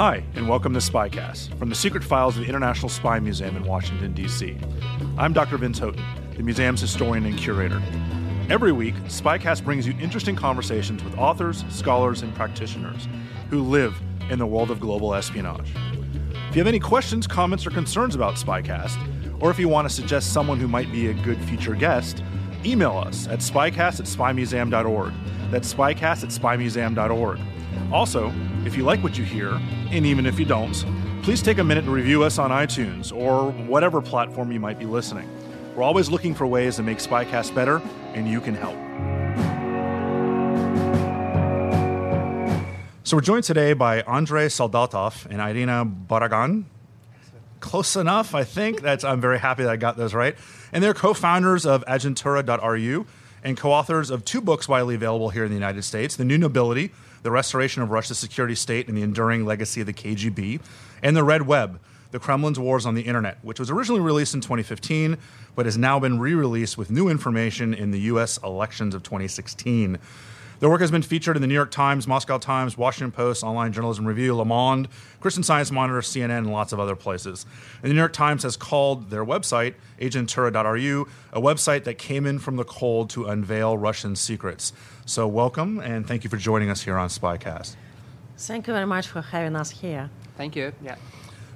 Hi, and welcome to Spycast from the secret files of the International Spy Museum in Washington, D.C. I'm Dr. Vince Houghton, the museum's historian and curator. Every week, Spycast brings you interesting conversations with authors, scholars, and practitioners who live in the world of global espionage. If you have any questions, comments, or concerns about Spycast, or if you want to suggest someone who might be a good future guest, email us at spycast at spymuseum.org. That's spycast at spymuseum.org. Also, if you like what you hear, and even if you don't, please take a minute to review us on iTunes or whatever platform you might be listening. We're always looking for ways to make Spycast better, and you can help. So we're joined today by Andrei Soldatov and Irina Borogan. Close enough, I think. That's I'm very happy that I got those right. And they're co-founders of Agentura.ru and co-authors of two books widely available here in the United States: The New Nobility, The Restoration of Russia's Security State and the Enduring Legacy of the KGB, and The Red Web, The Kremlin's Wars on the Internet, which was originally released in 2015, but has now been re-released with new information in the U.S. elections of 2016. Their work has been featured in the New York Times, Moscow Times, Washington Post, Online Journalism Review, Le Monde, Christian Science Monitor, CNN, and lots of other places. And the New York Times has called their website, agentura.ru, a website that came in from the cold to unveil Russian secrets. So, welcome, and thank you for joining us here on Spycast. Thank you very much for having us here. Thank you. Yeah.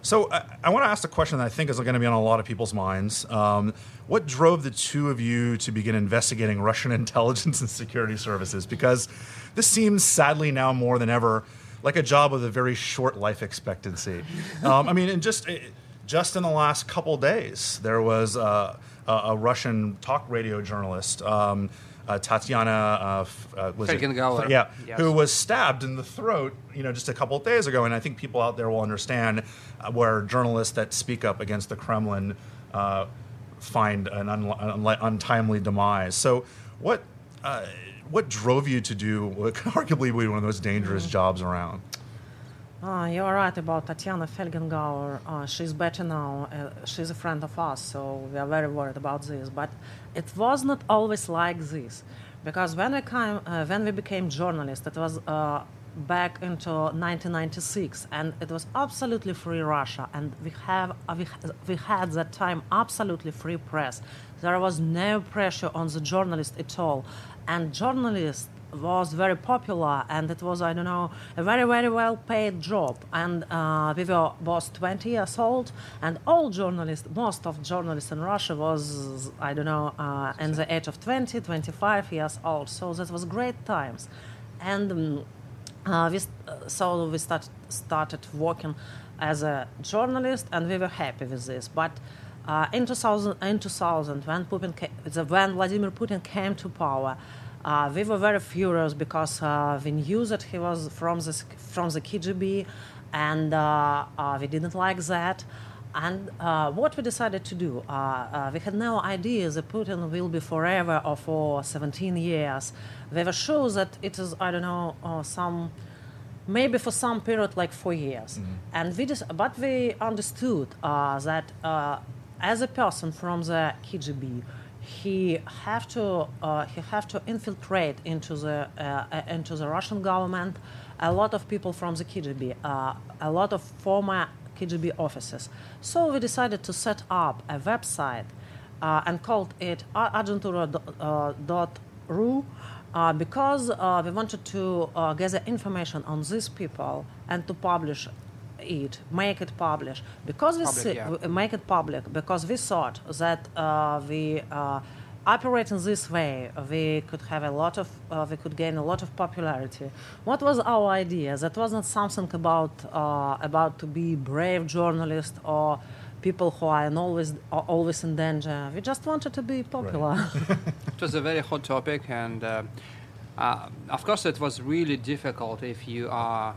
So I, I want to ask a question that I think is going to be on a lot of people's minds. Um, what drove the two of you to begin investigating Russian intelligence and security services? Because this seems sadly now more than ever like a job with a very short life expectancy. Um, I mean, and just just in the last couple days, there was uh, a, a, Russian talk radio journalist. Um, uh, Tatiana uh, uh, was it, yeah, yes. who was stabbed in the throat, you know, just a couple of days ago. And I think people out there will understand uh, where journalists that speak up against the Kremlin uh, find an un- un- untimely demise. So, what uh, what drove you to do what could arguably be one of the most dangerous jobs around? Uh, you're right about Tatiana Felgengauer. Uh, she's better now. Uh, she's a friend of us, so we are very worried about this. But it was not always like this, because when we came, uh, when we became journalists, it was uh, back into 1996, and it was absolutely free Russia, and we have uh, we, we had that time absolutely free press. There was no pressure on the journalist at all, and journalists was very popular and it was i don't know a very very well paid job. And uh, we were both 20 years old and all journalists most of journalists in russia was i don't know uh, in the age of 20 25 years old. So that was great times. And um, uh, we, so we start, started working as a journalist and we were happy with this. But uh, in 2000, in 2000 when, Putin came, when Vladimir Putin came to power, uh, we were very furious because uh, we knew that he was from the, from the KGB and uh, uh, we didn't like that. And uh, what we decided to do, uh, we had no idea that Putin will be forever or for 17 years. We were sure that it is, I don't know, some maybe for some period like four years. Mm-hmm. And we just, but we understood that as a person from the KGB, he have to uh, he have to infiltrate into the uh, into the Russian government. A lot of people from the KGB, uh, a lot of former KGB officers. So we decided to set up a website uh, and called it agentura.ru uh, because uh, we wanted to uh, gather information on these people and to publish it, make it publish. Because we Public, see, yeah. make it public, because we thought that uh, we uh, operate in this way, we could have a lot of, uh, we could gain a lot of popularity. What was our idea? That wasn't something about uh, about to be brave journalist or people who are in always are always in danger. We just wanted to be popular. It was a very hot topic, and uh, uh, of course, it was really difficult if you are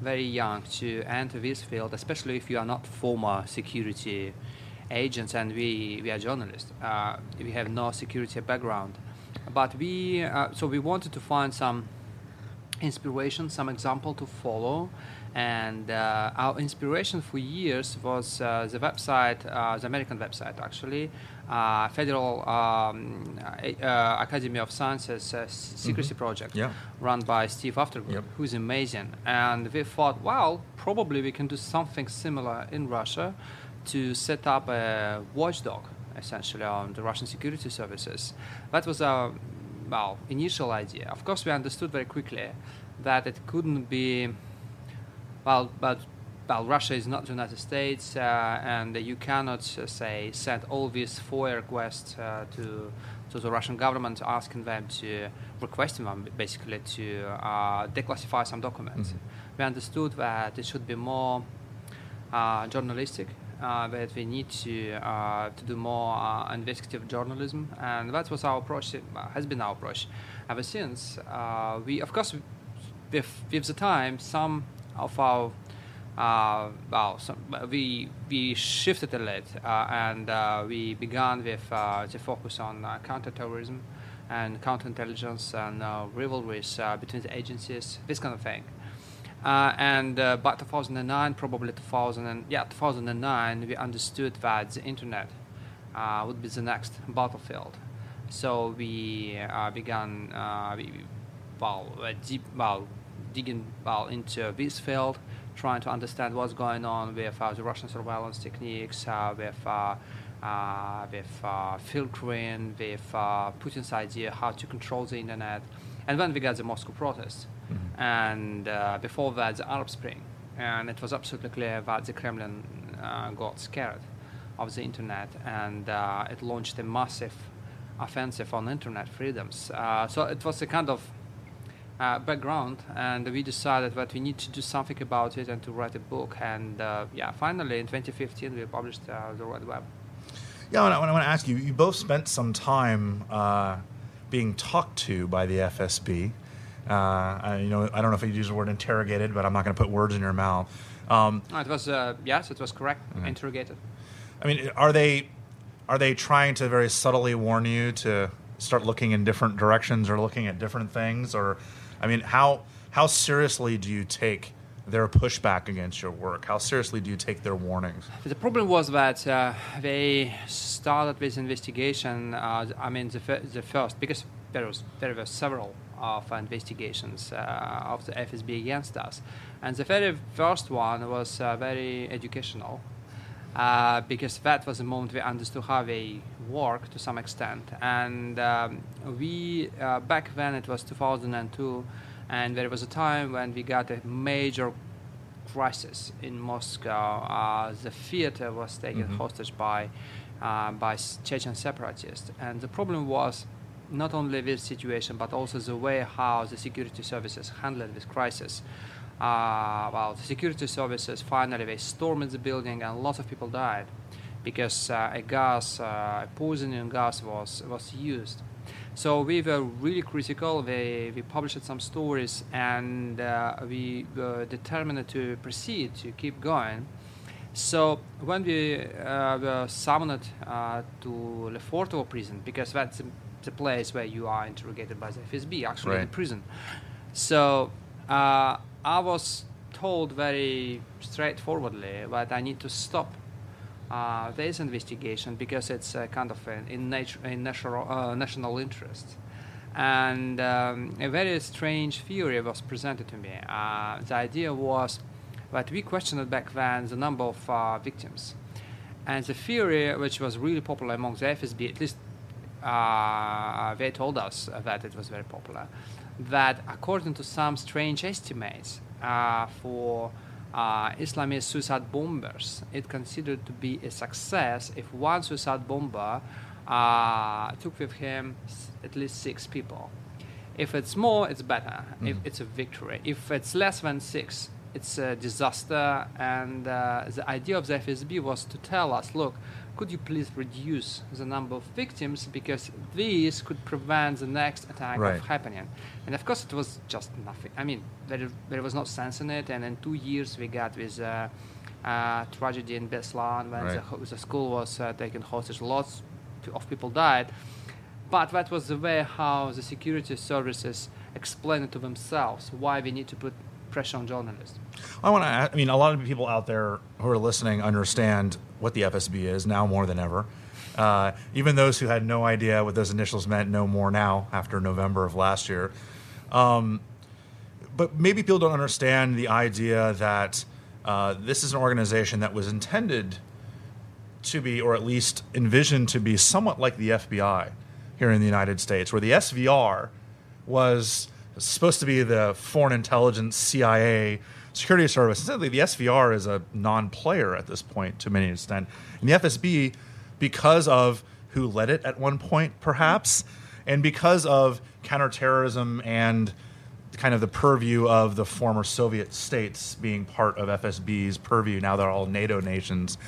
very young to enter this field, especially if you are not former security agents and we, we are journalists. Uh, we have no security background. But we, uh, so we wanted to find some inspiration, some example to follow. And uh, our inspiration for years was uh, the website, uh, the American website actually, uh, Federal um, uh, Academy of Sciences uh, Secrecy Project, Yeah. run by Steve Aftergood, Yep. who's amazing. And we thought, well, probably we can do something similar in Russia to set up a watchdog, essentially, on the Russian security services. That was our well initial idea. Of course, we understood very quickly that it couldn't be well, but well, Russia is not the United States, uh, and you cannot uh, say send all these FOIA requests uh, to to the Russian government, asking them to requesting them basically to uh, declassify some documents. We understood that it should be more uh, journalistic. Uh, that we need to uh, to do more uh, investigative journalism, and that was our approach. Has been our approach ever since. Uh, we, of course, with with the time, some of our uh, well, we we shifted a little, uh, and uh, we began with uh, the focus on uh, counterterrorism and counterintelligence and uh, rivalries between the agencies, this kind of thing. And by 2009, probably 2000, and, yeah, 2009, we understood that the internet would be the next battlefield. So we began, we, well, deep, well, digging well into this field, trying to understand what's going on with uh, the Russian surveillance techniques, uh, with uh, uh, with uh, filtering, with uh, Putin's idea how to control the internet, and then we got the Moscow protests, and uh, before that the Arab Spring, and it was absolutely clear that the Kremlin uh, got scared of the internet, and uh, it launched a massive offensive on internet freedoms. Uh, so it was a kind of uh, background, and we decided that we need to do something about it and to write a book. And uh, yeah, finally in 2015 we published uh, the Red Web. Yeah, and I want to ask you. You both spent some time uh, being talked to by the FSB. Uh, I, you know, I don't know if you use the word interrogated, but I'm not going to put words in your mouth. Um, No, it was uh, yes, it was correct. Interrogated. I mean, are they are they trying to very subtly warn you to start looking in different directions or looking at different things? Or, I mean, how how seriously do you take their pushback against your work? How seriously do you take their warnings? The problem was that uh, they started this investigation. Uh, I mean, the, fir- the first because there was there were several of investigations uh, of the FSB against us, and the very first one was uh, very educational. Uh, because that was the moment we understood how they work to some extent, and um, we uh, back then it was 2002, and there was a time when we got a major crisis in Moscow. Uh, the theater was taken hostage by uh, by Chechen separatists, and the problem was not only this situation but also the way how the security services handled this crisis. Uh, well, the security services finally they stormed the building and lots of people died because uh, a gas, uh, poisoning gas was was used. So we were really critical. We, we published some stories and uh, we were determined to proceed, to keep going. So when we uh, were summoned uh, to Lefortovo prison, because that's the, place where you are interrogated by the FSB, actually in prison. So uh, I was told very straightforwardly that I need to stop uh, this investigation because it's uh, kind of in, nature, in national, uh, national interest. And um, a very strange theory was presented to me. Uh, the idea was that we questioned back then the number of uh, victims. And the theory, which was really popular among the FSB, at least uh, they told us that it was very popular, that according to some strange estimates uh, for uh, Islamist suicide bombers, it considered to be a success if one suicide bomber uh, took with him s- at least six people. If it's more, it's better. If it's a victory. If it's less than six, it's a disaster. And uh, the idea of the FSB was to tell us, look, could you please reduce the number of victims because these could prevent the next attack Right. of happening. And of course, it was just nothing. I mean, there, there was no sense in it. And in two years, we got this uh, uh, tragedy in Beslan when the, Right. ho- the school was uh, taken hostage. Lots of people died. But that was the way how the security services explained it to themselves why we need to put pressure on journalists. I want to. I mean, a lot of people out there who are listening understand what the FSB is now more than ever. Uh, even those who had no idea what those initials meant know more now after November of last year. Um, but maybe people don't understand the idea that uh, this is an organization that was intended to be, or at least envisioned to be, somewhat like the FBI here in the United States, where the SVR was supposed to be the foreign intelligence CIA security service. Incidentally, the SVR is a non-player at this point to many extent, and the FSB, because of who led it at one point, perhaps, and because of counterterrorism and kind of the purview of the former Soviet states being part of FSB's purview. Now they're all NATO nations.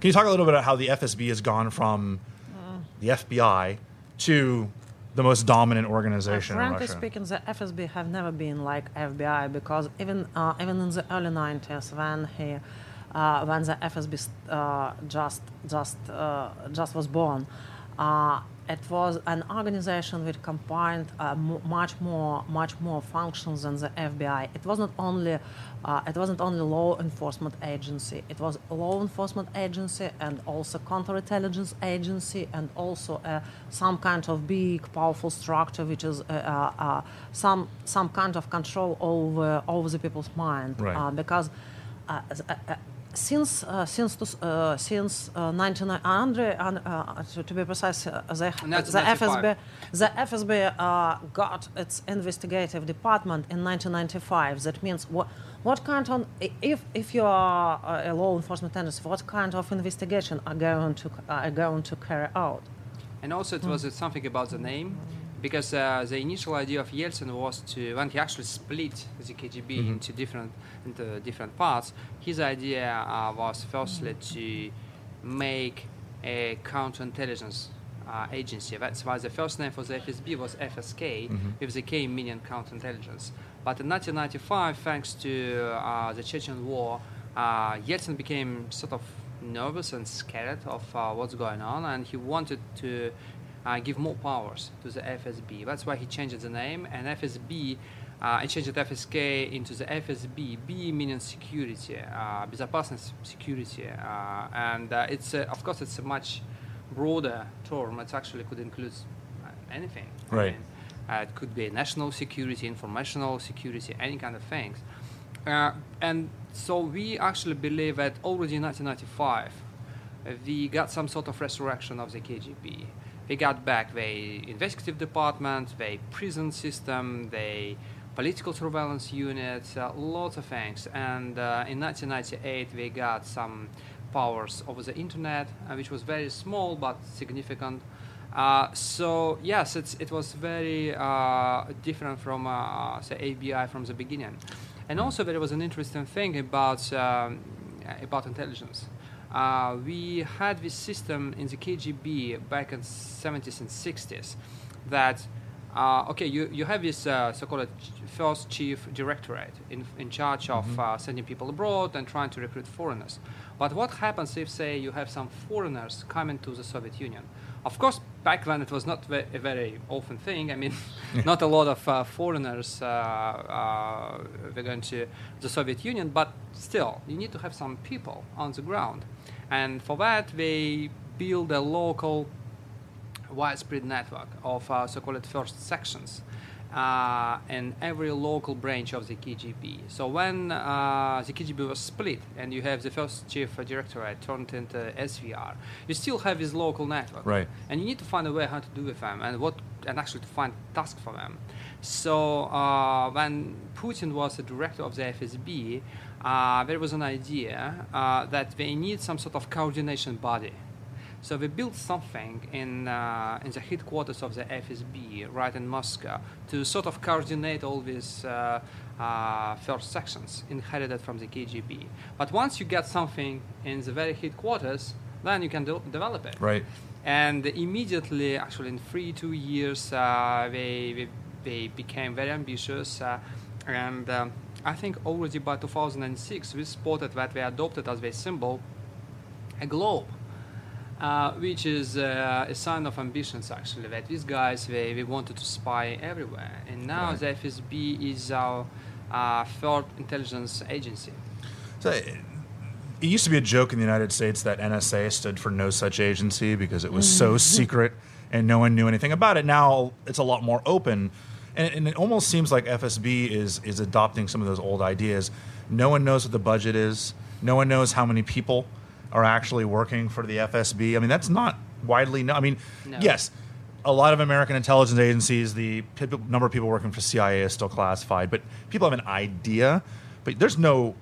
Can you talk a little bit about how the FSB has gone from uh. the FBI to the most dominant Uh, organization in frankly speaking, the FSB have never been like FBI because even uh, even in the early 90s when he uh, when the FSB uh, just just uh, just was born, uh, it was an organization which combined uh, m- much more much more functions than the FBI. It was not only uh, it wasn't only law enforcement agency. It was a law enforcement agency and also counterintelligence agency and also uh, some kind of big, powerful structure which is uh, uh, uh, some some kind of control over over the people's mind. Right. Because since uh, since uh, since uh, 1900, uh, uh, to, to be precise, uh, the, the 1995. FSB the FSB uh, got its investigative department in 1995. That means what what kind of if if you are a law enforcement agency, what kind of investigation are going to are going to carry out? And also, it was uh, something about the name, because uh, the initial idea of Yeltsin was to, when he actually split the KGB into different into different parts, his idea uh, was firstly to make a counterintelligence uh, agency. That's why the first name for the FSB was FSK, with the K meaning counterintelligence. But in 1995, thanks to uh, the Chechen War, uh, Yeltsin became sort of nervous and scared of uh, what's going on, and he wanted to uh, give more powers to the FSB. That's why he changed the name, and FSB, uh, he changed FSK into the FSB, B meaning security, uh, безопасность, security, uh, and uh, it's uh, of course it's a much broader term. It actually could include uh, anything. I Right. mean, uh, it could be national security, informational security, any kind of things. Uh, and so we actually believe that already in 1995, uh, we got some sort of resurrection of the KGB. We got back the investigative department, the prison system, the political surveillance unit, uh, lots of things. And uh, in 1998, we got some powers over the internet, uh, which was very small but significant. Uh, so yes, it was very uh, different from uh, say FBI from the beginning, and also there was an interesting thing about um, about intelligence. Uh, we had this system in the KGB back in 70s and 60s that uh, okay, you, you have this uh, so-called first chief directorate in, in charge of uh, sending people abroad and trying to recruit foreigners. But what happens if, say, you have some foreigners coming to the Soviet Union? Of course, back then it was not ve- a very often thing. I mean, not a lot of uh, foreigners uh, uh, were going to the Soviet Union, but still, you need to have some people on the ground. And for that, they build a local widespread network of uh, so-called first sections. uh, in every local branch of the KGB. So when uh, the KGB was split and you have the first chief directorate turned into SVR, you still have this local network, Right. And you need to find a way how to do with them and what and actually to find tasks for them. So uh, when Putin was the director of the FSB, uh, there was an idea uh, that they need some sort of coordination body. So they built something in, uh, in the headquarters of the FSB, right in Moscow, to sort of coordinate all these uh, uh, first sections inherited from the KGB. But once you get something in the very headquarters, then you can de- develop it. Right. And immediately, actually, in three, two years, uh, they, they, they became very ambitious. Uh, and um, I think already by 2006, we spotted that they adopted as their symbol a globe. Uh, which is uh, a sign of ambitions, actually. That these guys they, they wanted to spy everywhere, and now Right. the FSB is our uh, third intelligence agency. So it, it used to be a joke in the United States that NSA stood for no such agency because it was so secret and no one knew anything about it. Now it's a lot more open, and, and it almost seems like FSB is is adopting some of those old ideas. No one knows what the budget is. No one knows how many people are actually working for the FSB. I mean, that's not widely known. I mean, No. yes, a lot of American intelligence agencies, the people, number of people working for CIA is still classified, but people have an idea. But there's no,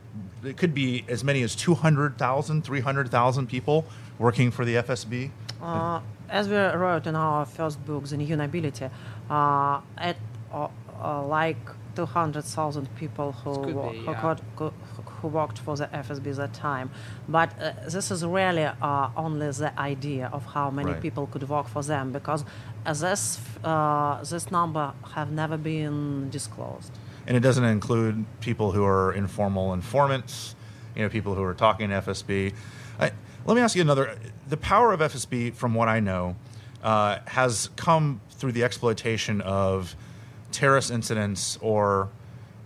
it could be as many as 200,000, 300,000 people working for the FSB. Uh, as we wrote in our first book, The New Nobility, uh, at uh, uh, like 200,000 people who, be, who, yeah. got- who, who worked for the FSB at that time. But uh, this is really uh, only the idea of how many Right. people could work for them because uh, this, uh, this number have never been disclosed. And it doesn't include people who are informal informants, you know, people who are talking to FSB. I, let me ask you another. The power of FSB, from what I know, uh, has come through the exploitation of terrorist incidents or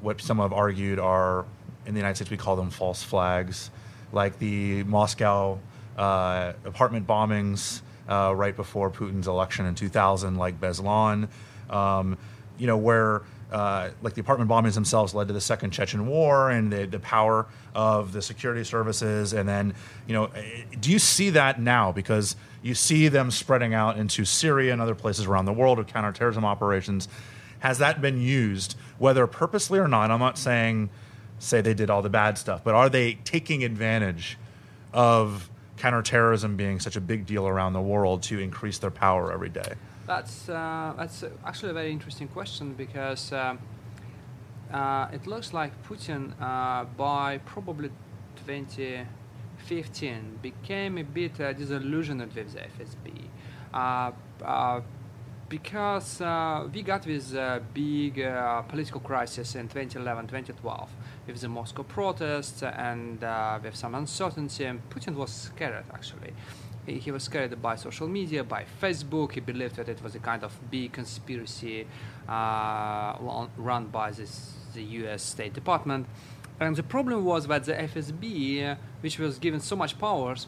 what some have argued are, in the United States, we call them false flags, like the Moscow uh, apartment bombings uh, right before Putin's election in 2000, like Beslan, um, you know, where uh, like the apartment bombings themselves led to the Second Chechen War and the, the power of the security services. And then, you know, eh, do you see that now? Because you see them spreading out into Syria and other places around the world with counterterrorism operations. Has that been used, whether purposely or not? I'm not saying say they did all the bad stuff, but are they taking advantage of counterterrorism being such a big deal around the world to increase their power every day? That's uh, that's uh, actually a very interesting question because um, uh, it looks like Putin uh, by probably 2015 became a bit uh, disillusioned with the FSB. Because uh, we got this uh, big uh, political crisis in 2011 2012 with the Moscow protests and uh, with some uncertainty, and Putin was scared actually. He, he was scared by social media, by Facebook. He believed that it was a kind of big conspiracy uh, run- by this, the US State Department. And the problem was that the FSB, which was given so much powers,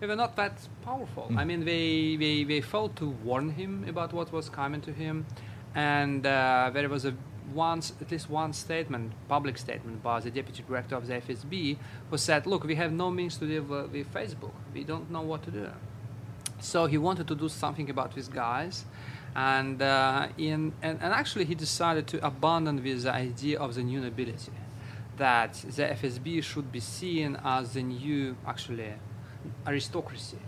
they were not that powerful. I mean, they, they, they failed to warn him about what was coming to him, and uh, there was a once at least one statement, public statement by the deputy director of the FSB, who said, "Look, we have no means to deal with with Facebook. We don't know what to do." So he wanted to do something about these guys, and uh, in and, and actually he decided to abandon this idea of the new nobility, that the FSB should be seen as the new actually aristocracy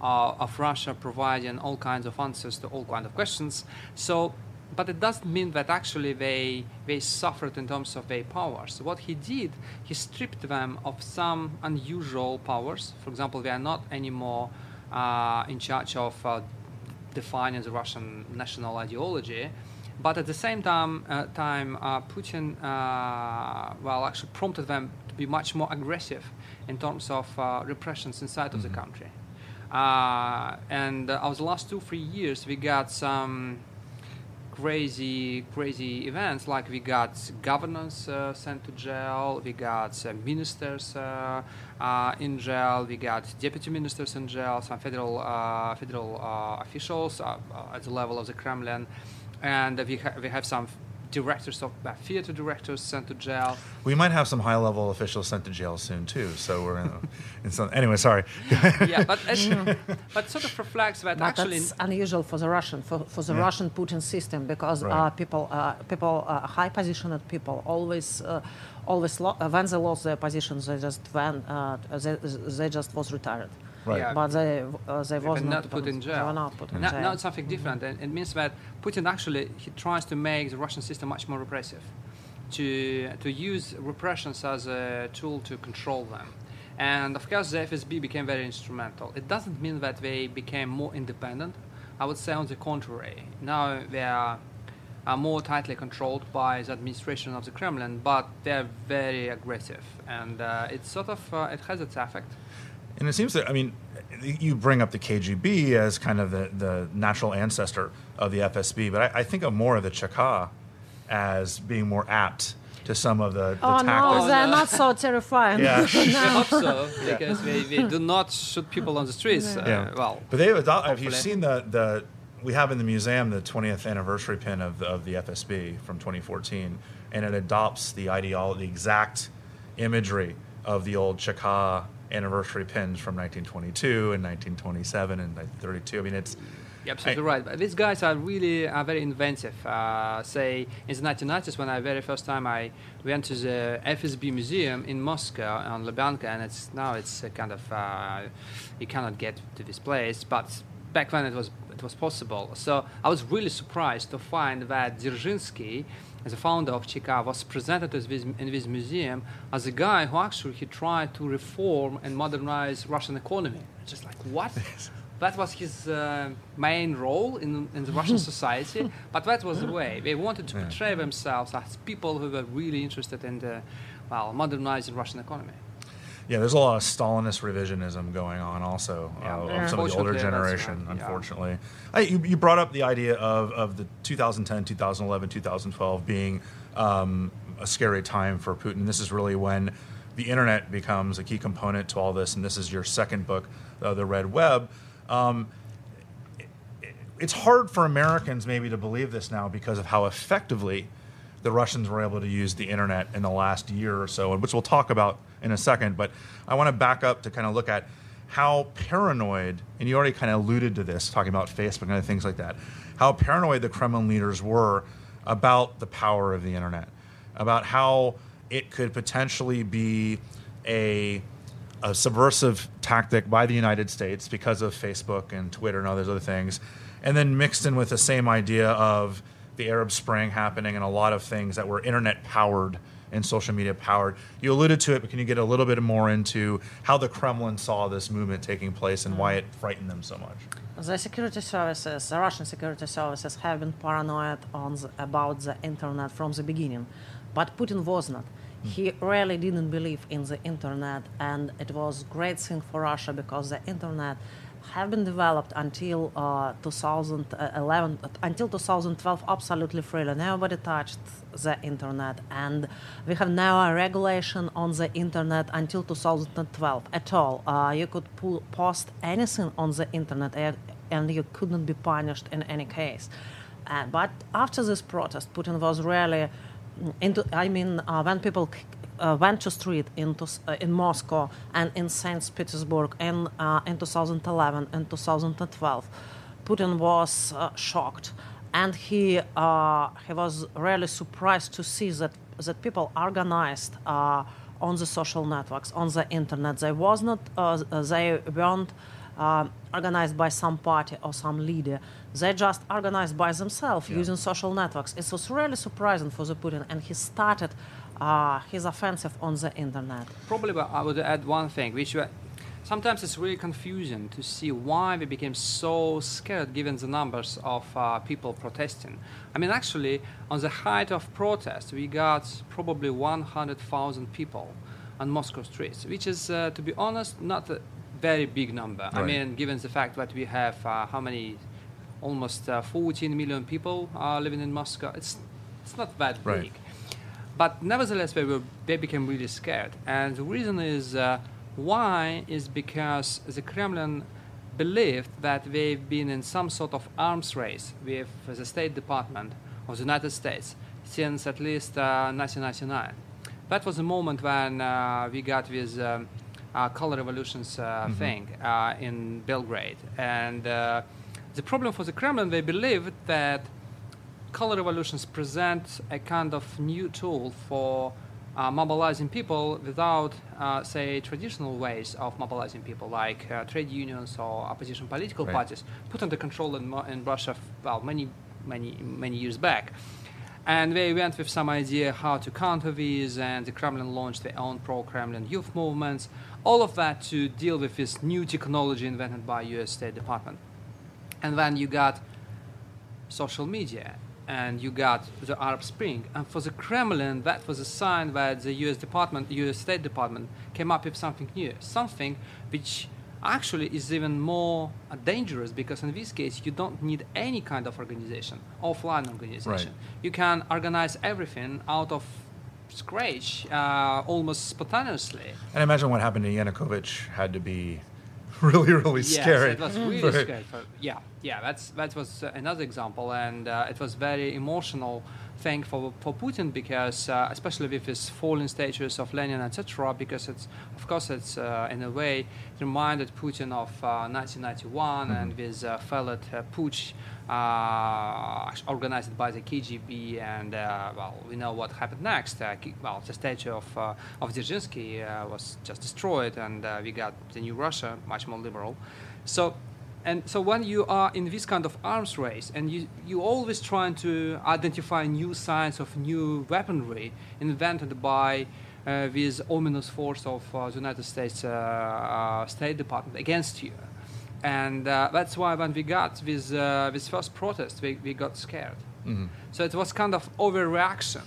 uh, of Russia, providing all kinds of answers to all kinds of questions. So, but it doesn't mean that actually they they suffered in terms of their powers. What he did, he stripped them of some unusual powers. For example, they are not anymore uh, in charge of uh, defining the Russian national ideology. But at the same time, uh, time uh, Putin, uh, well, actually prompted them to be much more aggressive in terms of uh, repressions inside of the country. Uh, and uh, over the last two, three years, we got some crazy, crazy events. Like we got governors uh, sent to jail, we got uh, ministers uh, uh, in jail, we got deputy ministers in jail, some federal uh, federal uh, officials at the level of the Kremlin. And we, ha- we have some directors of uh, theater directors sent to jail. We might have some high level officials sent to jail soon too. So we're in, in some, anyway. Sorry. yeah, but it, but sort of reflects that But actually. that's unusual for the Russian for, for the Russian Putin system because uh, people uh, people uh, high positioned people always uh, always lo- uh, when they lost their positions they just went uh, they, they just was retired. Right. Yeah. But they uh, they They was were not, not put in They jail. were not put in Now, jail. now it's something different, and it means that Putin actually he tries to make the Russian system much more repressive, to to use repressions as a tool to control them. And of course, the FSB became very instrumental. It doesn't mean that they became more independent. I would say, on the contrary, now they are, are more tightly controlled by the administration of the Kremlin, but they're very aggressive, and uh, it's sort of uh, it has its effect. And it seems that I mean, you bring up the KGB as kind of the, the natural ancestor of the FSB, but I, I think of more of the Cheka as being more apt to some of the, the Oh no, they're not so terrifying. Yeah. I hope so, because they, they do not shoot people on the streets. Uh, Yeah. Well, But they've adopted. Have you hopefully. seen the the? We have in the museum the 20th anniversary pin of the, of the FSB from 2014, and it adopts the ideology, the exact imagery of the old Cheka anniversary pins from 1922 and 1927 and 1932. I mean, it's you're absolutely right. But these guys are really are very inventive. Uh, say in the 1990s, when I very first time I went to the FSB museum in Moscow on Lubyanka, and it's now it's a kind of uh, you cannot get to this place, but back then it was it was possible. So I was really surprised to find that Dzerzhinsky, as a founder of Cheka, was presented as this, in this museum as a guy who actually he tried to reform and modernize Russian economy. Just like what? that was his uh, main role in, in the Russian society, but that was the way. They wanted to portray themselves as people who were really interested in the, well, modernizing Russian economy. Yeah. There's a lot of Stalinist revisionism going on also Yeah. uh, of some of the older generation. right, yeah. Unfortunately, I, you, you brought up the idea of of the 2010, 2011, 2012 being um, a scary time for Putin. This is really when the internet becomes a key component to all this, and this is your second book, uh, The Red Web. Um, it's hard for Americans maybe to believe this now because of how effectively the Russians were able to use the internet in the last year or so, and which we'll talk about in a second. But I want to back up to kind of look at how paranoid, and you already kind of alluded to this, talking about Facebook and other things like that, how paranoid the Kremlin leaders were about the power of the internet, about how it could potentially be a a subversive tactic by the United States because of Facebook and Twitter and all those other things, and then mixed in with the same idea of the Arab Spring happening and a lot of things that were internet powered and social media powered. You alluded to it, but can you get a little bit more into how the Kremlin saw this movement taking place and why it frightened them so much? The security services, the Russian security services, have been paranoid on the, about the internet from the beginning, but Putin was not. Hmm. He really didn't believe in the internet, and it was a great thing for Russia because the internet have been developed until uh, 2011, until 2012, absolutely freely. Nobody touched the internet, and we have now a regulation on the internet until 2012 at all. Uh, you could pull, post anything on the internet, and, you couldn't be punished in any case. Uh, but after this protest, Putin was really into. I mean, uh, when people uh, went to street s- uh, in Moscow and in Saint Petersburg in uh, in 2011 and 2012, Putin was uh, shocked, and he uh, he was really surprised to see that that people organized uh, on the social networks on the internet. They was not they weren't uh, organized by some party or some leader. They just organized by themselves using social networks. It was really surprising for the Putin, and he started uh, his offensive on the internet. Probably, but I would add one thing, which uh, sometimes it's really confusing to see why we became so scared given the numbers of uh, people protesting. I mean, actually, on the height of protest, we got probably 100,000 people on Moscow streets, which is, uh, to be honest, not a very big number. I mean, given the fact that we have uh, how many, almost uh, 14 million people uh, living in Moscow, it's it's not that Right. big. But nevertheless, they, were, they became really scared. And the reason is uh, why is because the Kremlin believed that they've been in some sort of arms race with the State Department of the United States since at least uh, 1999. That was the moment when uh, we got this um, uh, color revolutions uh, thing uh, in Belgrade. And uh, the problem for the Kremlin, they believed that color revolutions present a kind of new tool for uh, mobilizing people without, uh, say, traditional ways of mobilizing people, like uh, trade unions or opposition political Right. parties, put under control in, in Russia, well, many, many, many years back. And they went with some idea how to counter these, and the Kremlin launched their own pro-Kremlin youth movements. All of that to deal with this new technology invented by U.S. State Department. And then you got social media and you got the Arab Spring. And for the Kremlin, that was a sign that the US Department, US State Department, came up with something new, something which actually is even more uh, dangerous because in this case you don't need any kind of organization, offline organization. Right. You can organize everything out of scratch, uh, almost spontaneously. And imagine what happened to Yanukovych had to be really, really Yes, scary. it was really scary. For, yeah, yeah, that's that was uh, another example, and uh, it was very emotional thing for for Putin because, uh, especially with his fallen statues of Lenin, etc. Because it's, of course, it's uh, in a way reminded Putin of uh, 1991 and this uh, failed uh, putsch uh, organized by the KGB, and uh, well, we know what happened next. Uh, well, the statue of uh, of Dzerzhinsky uh, was just destroyed, and uh, we got the new Russia, much more liberal. So, and so when you are in this kind of arms race, and you you always trying to identify new signs of new weaponry invented by uh, this ominous force of uh, the United States uh, uh, State Department against you. And uh, that's why when we got this, uh, this first protest, we, we got scared. So it was kind of overreaction,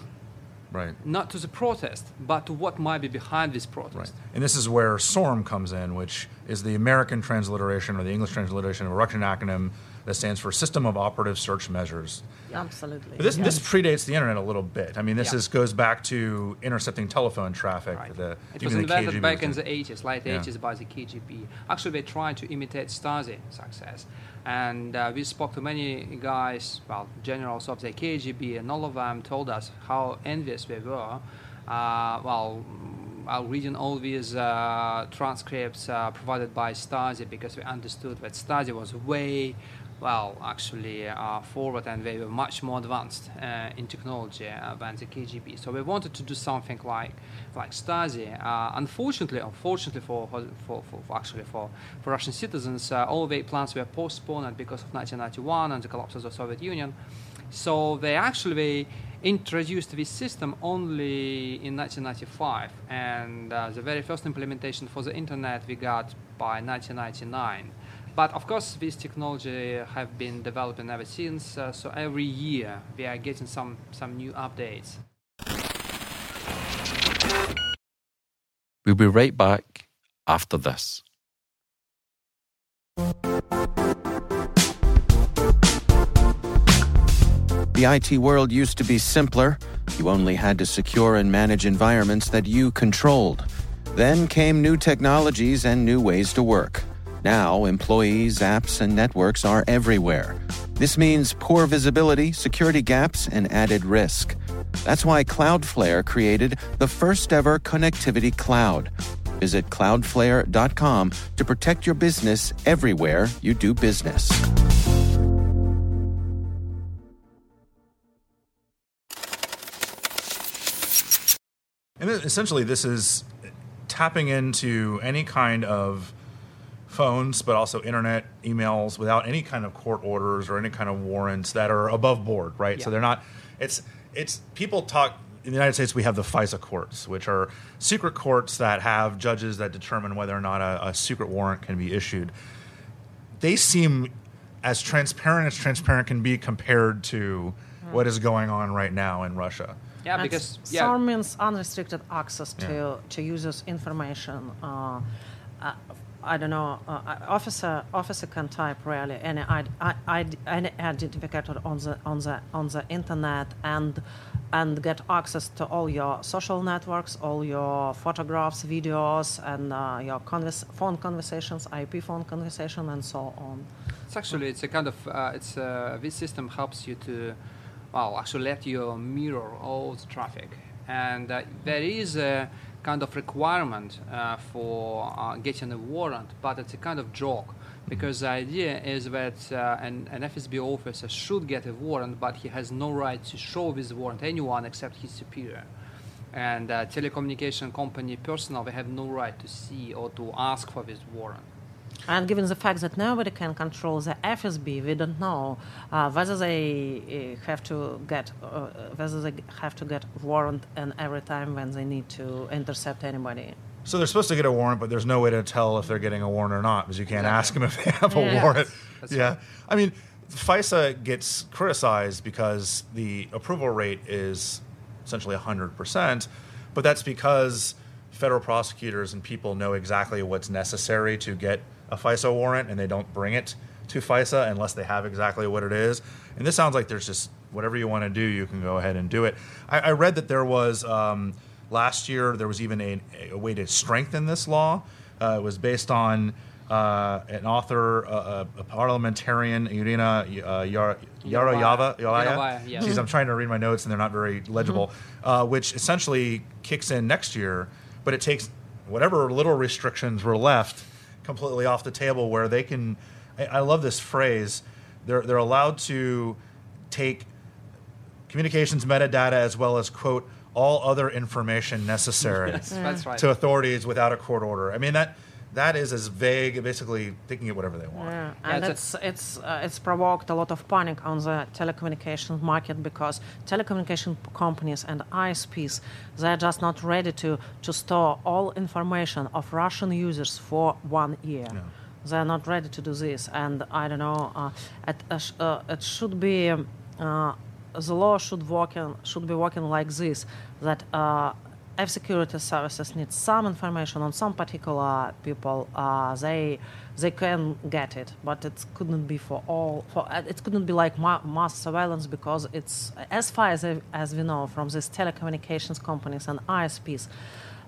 right. not to the protest, but to what might be behind this protest. Right. And this is where SORM comes in, which is the American transliteration or the English transliteration of a Russian acronym that stands for System of Operative Search Measures. Absolutely. But this, yeah. this predates the internet a little bit. I mean, this Yeah. is, goes back to intercepting telephone traffic. Right. The, it was even the invented KGB back was in the 80s, late Yeah. 80s by the KGB. Actually, they tried to imitate Stasi success. And uh, we spoke to many guys, well, generals of the KGB, and all of them told us how envious they were. Uh, well, while reading all these uh, transcripts uh, provided by Stasi because we understood that Stasi was way well, actually uh, forward and they were much more advanced uh, in technology uh, than the KGB. So we wanted to do something like like Stasi. Uh, unfortunately, unfortunately for, for, for, actually for, for Russian citizens, uh, all the plans were postponed because of 1991 and the collapse of the Soviet Union. So they actually introduced this system only in 1995, and uh, the very first implementation for the internet we got by 1999. But of course, this technology have been developing ever since. Uh, so every year we are getting some some new updates. We'll be right back after this. The IT world used to be simpler. You only had to secure and manage environments that you controlled. Then came new technologies and new ways to work. Now, employees, apps, and networks are everywhere. This means poor visibility, security gaps, and added risk. That's why Cloudflare created the first ever connectivity cloud. Visit cloudflare.com to protect your business everywhere you do business. And essentially, this is tapping into any kind of phones, but also internet, emails, without any kind of court orders or any kind of warrants that are above board, right? So they're not. It's it's people talk in the United States. We have the FISA courts, which are secret courts that have judges that determine whether or not a, a secret warrant can be issued. They seem as transparent as transparent can be compared to what is going on right now in Russia. Yeah, And because s- yeah, SORM means unrestricted access to, Yeah. to users' information. Uh, uh, I don't know, uh, uh, officer officer can type really any, any identifier on the on the on the internet and and get access to all your social networks, all your photographs, videos, and uh, your convers- phone conversations, IP phone conversation, and so on. It's actually it's a kind of uh, it's uh, this system helps you to well actually let you mirror all the traffic, and uh, there is a kind of requirement uh, for uh, getting a warrant, but it's a kind of joke because the idea is that uh, an, an FSB officer should get a warrant, but he has no right to show this warrant anyone except his superior. And uh, telecommunication company personnel, they have no right to see or to ask for this warrant. And given the fact that nobody can control the FSB, we don't know uh, whether they uh, have to get uh, whether they have to get warrant and every time when they need to intercept anybody. So they're supposed to get a warrant, but there's no way to tell if they're getting a warrant or not because you can't Exactly. ask them if they have a warrant. That's yeah, right. I mean, FISA gets criticized because the approval rate is essentially 100%, but that's because federal prosecutors and people know exactly what's necessary to get a FISA warrant and they don't bring it to FISA unless they have exactly what it is. And this sounds like there's just whatever you want to do, you can go ahead and do it. I, I read that there was um, last year there was even a, a way to strengthen this law. Uh, it was based on uh, an author, uh, a parliamentarian, Irina uh, Yar- Yarovaya. Yes. Jeez, I'm trying to read my notes and they're not very legible. Uh, which essentially kicks in next year, but it takes whatever little restrictions were left completely off the table, where they can. I, I love this phrase. They're they're allowed to take communications metadata as well as quote all other information necessary Yes, right. to authorities without a court order. I mean that that is as vague, basically they can get whatever they want. Yeah, Yeah, and it's it's it's uh, it's provoked a lot of panic on the telecommunications market because telecommunication companies and ISPs they're just not ready to to store all information of Russian users for one year. They're not ready to do this, and I don't know. Uh, it, uh, uh, it should be um, uh, the law should work in, should be working like this that. Uh, F security services need some information on some particular people. Uh, they they can get it, but it couldn't be for all. For uh, it couldn't be like ma- mass surveillance because it's as far as as we know from these telecommunications companies and ISPs.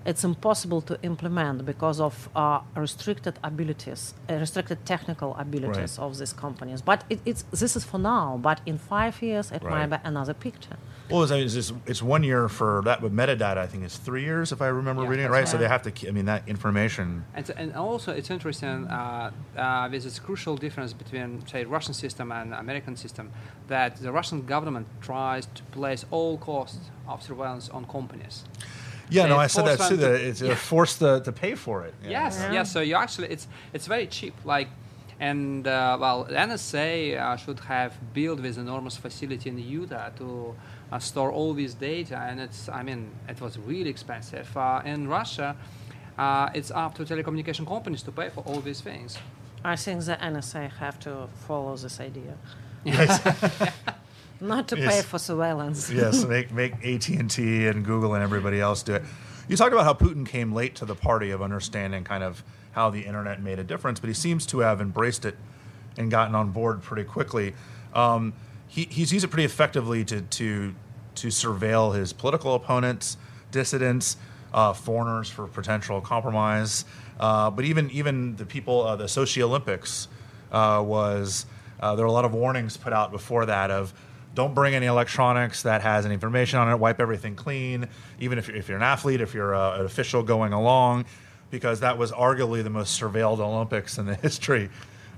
It's impossible to implement because of uh, restricted abilities, uh, restricted technical abilities Right. of these companies. But it, it's this is for now. But in five years, it Right. might be another picture. Well, it's, it's, just, it's one year for that, but metadata I think is three years if I remember Yeah, reading it that's right. So they have to. I mean that information. And, and also, it's interesting. Uh, uh, there's this crucial difference between, say, Russian system and American system. That the Russian government tries to place all costs of surveillance on companies. Yeah, no, I said that too. That it's Yeah. they're forced to, to pay for it. Yeah. Yes, yes. So you actually, it's it's very cheap. Like, and uh, well, NSA uh, should have built this enormous facility in Utah to uh, store all this data, and it's, I mean, it was really expensive. Uh, in Russia, uh, it's up to telecommunication companies to pay for all these things. I think the NSA have to follow this idea. Not to pay for surveillance. yes, make make AT and T and Google and everybody else do it. You talked about how Putin came late to the party of understanding kind of how the internet made a difference, but he seems to have embraced it and gotten on board pretty quickly. Um, he, he's used it pretty effectively to to to surveil his political opponents, dissidents, uh, foreigners for potential compromise. Uh, but even even the people, uh, the Sochi Olympics uh, was uh, there were a lot of warnings put out before that of don't bring any electronics that has any information on it. Wipe everything clean, even if you're, if you're an athlete, if you're uh, an official going along, because that was arguably the most surveilled Olympics in the history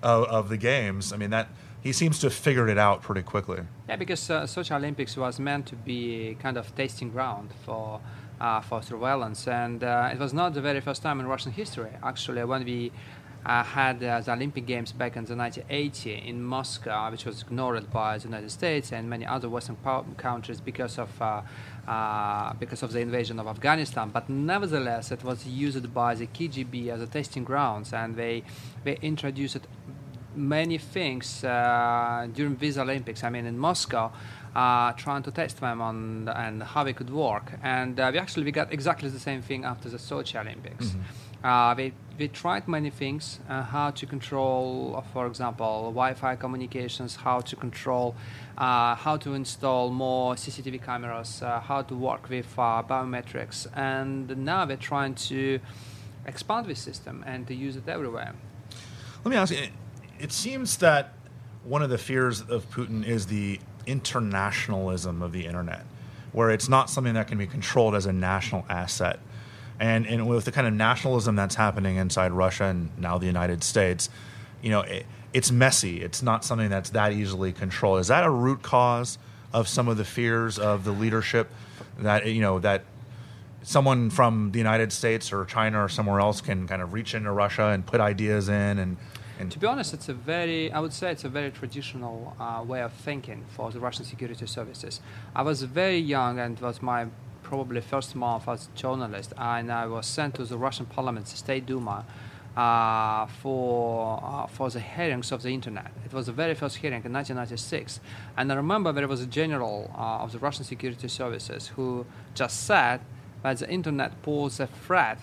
of, of the games. I mean that he seems to have figured it out pretty quickly. Yeah, because uh, Sochi Olympics was meant to be kind of testing ground for uh, for surveillance, and uh, it was not the very first time in Russian history. Actually, when we uh, had uh, the Olympic Games back in the 1980 in Moscow, which was ignored by the United States and many other Western countries because of uh, uh, because of the invasion of Afghanistan. But nevertheless, it was used by the KGB as a testing grounds, and they they introduced many things uh, during these Olympics. I mean, in Moscow, uh, trying to test them on and how they could work. And uh, we actually we got exactly the same thing after the Sochi Olympics. Uh, we, we tried many things uh, how to control, uh, for example, Wi Fi communications, how to control, uh, how to install more CCTV cameras, uh, how to work with uh, biometrics. And now we're trying to expand this system and to use it everywhere. Let me ask you. It, seems that one of the fears of Putin is the internationalism of the internet, where it's not something that can be controlled as a national asset. And, and with the kind of nationalism that's happening inside Russia and now the United States, you know, it, it's messy. It's not something that's that easily controlled. Is that a root cause of some of the fears of the leadership that you know that someone from the United States or China or somewhere else can kind of reach into Russia and put ideas in and To be honest, it's a very, I would say it's a very traditional uh, way of thinking for the Russian security services. I was very young and was my probably first month as a journalist, and I was sent to the Russian parliament, the State Duma, uh, for, uh, for the hearings of the internet. It was the very first hearing in 1996. And I remember there was a general uh, of the Russian security services who just said that the internet poses a threat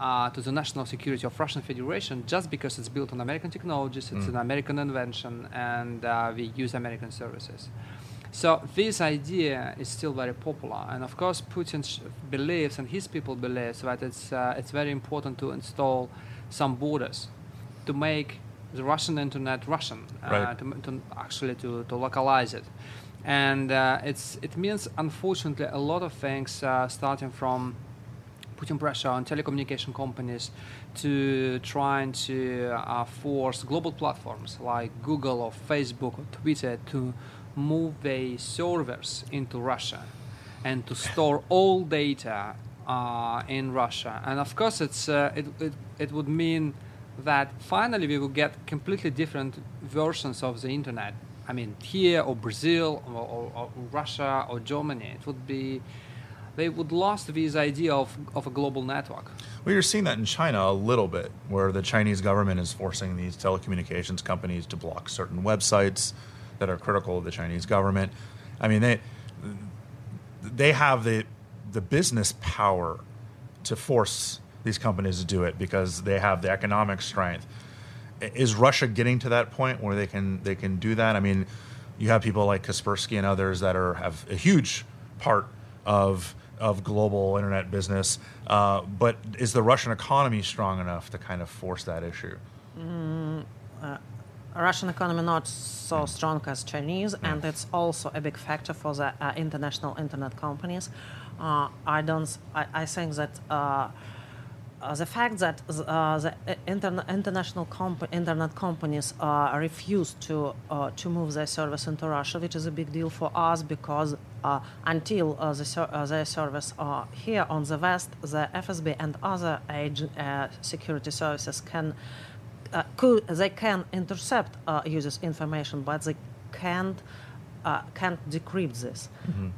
uh, to the national security of Russian Federation just because it's built on American technologies, it's an American invention, and uh, we use American services. So this idea is still very popular, and of course Putin sh- believes and his people believe that it's uh, it's very important to install some borders to make the Russian internet Russian, uh, Right. to, to actually to, to localize it, and uh, it's it means unfortunately a lot of things uh, starting from putting pressure on telecommunication companies to trying to uh, force global platforms like Google or Facebook or Twitter to move their servers into Russia and to store all data uh, in Russia. And of course, it's uh, it, it it would mean that finally we will get completely different versions of the internet. I mean, here or Brazil or, or, or Russia or Germany, it would be they would lost this idea of, of a global network. Well, you're seeing that in China a little bit, where the Chinese government is forcing these telecommunications companies to block certain websites that are critical of the Chinese government. I mean, they they have the the business power to force these companies to do it because they have the economic strength. Is Russia getting to that point where they can they can do that? I mean, you have people like Kaspersky and others that are have a huge part of of global internet business, uh, but is the Russian economy strong enough to kind of force that issue? Russian economy not so strong as Chinese, and it's also a big factor for the uh, international internet companies. Uh, I don't. I, I think that uh, uh, the fact that uh, the interna- international comp- internet companies uh, refuse to uh, to move their service into Russia, which is a big deal for us because uh, until uh, the ser- uh, their service uh, here on the west, the FSB and other ag- uh, security services can uh, could, they can intercept uh, users' information, but they can't uh, can't decrypt this.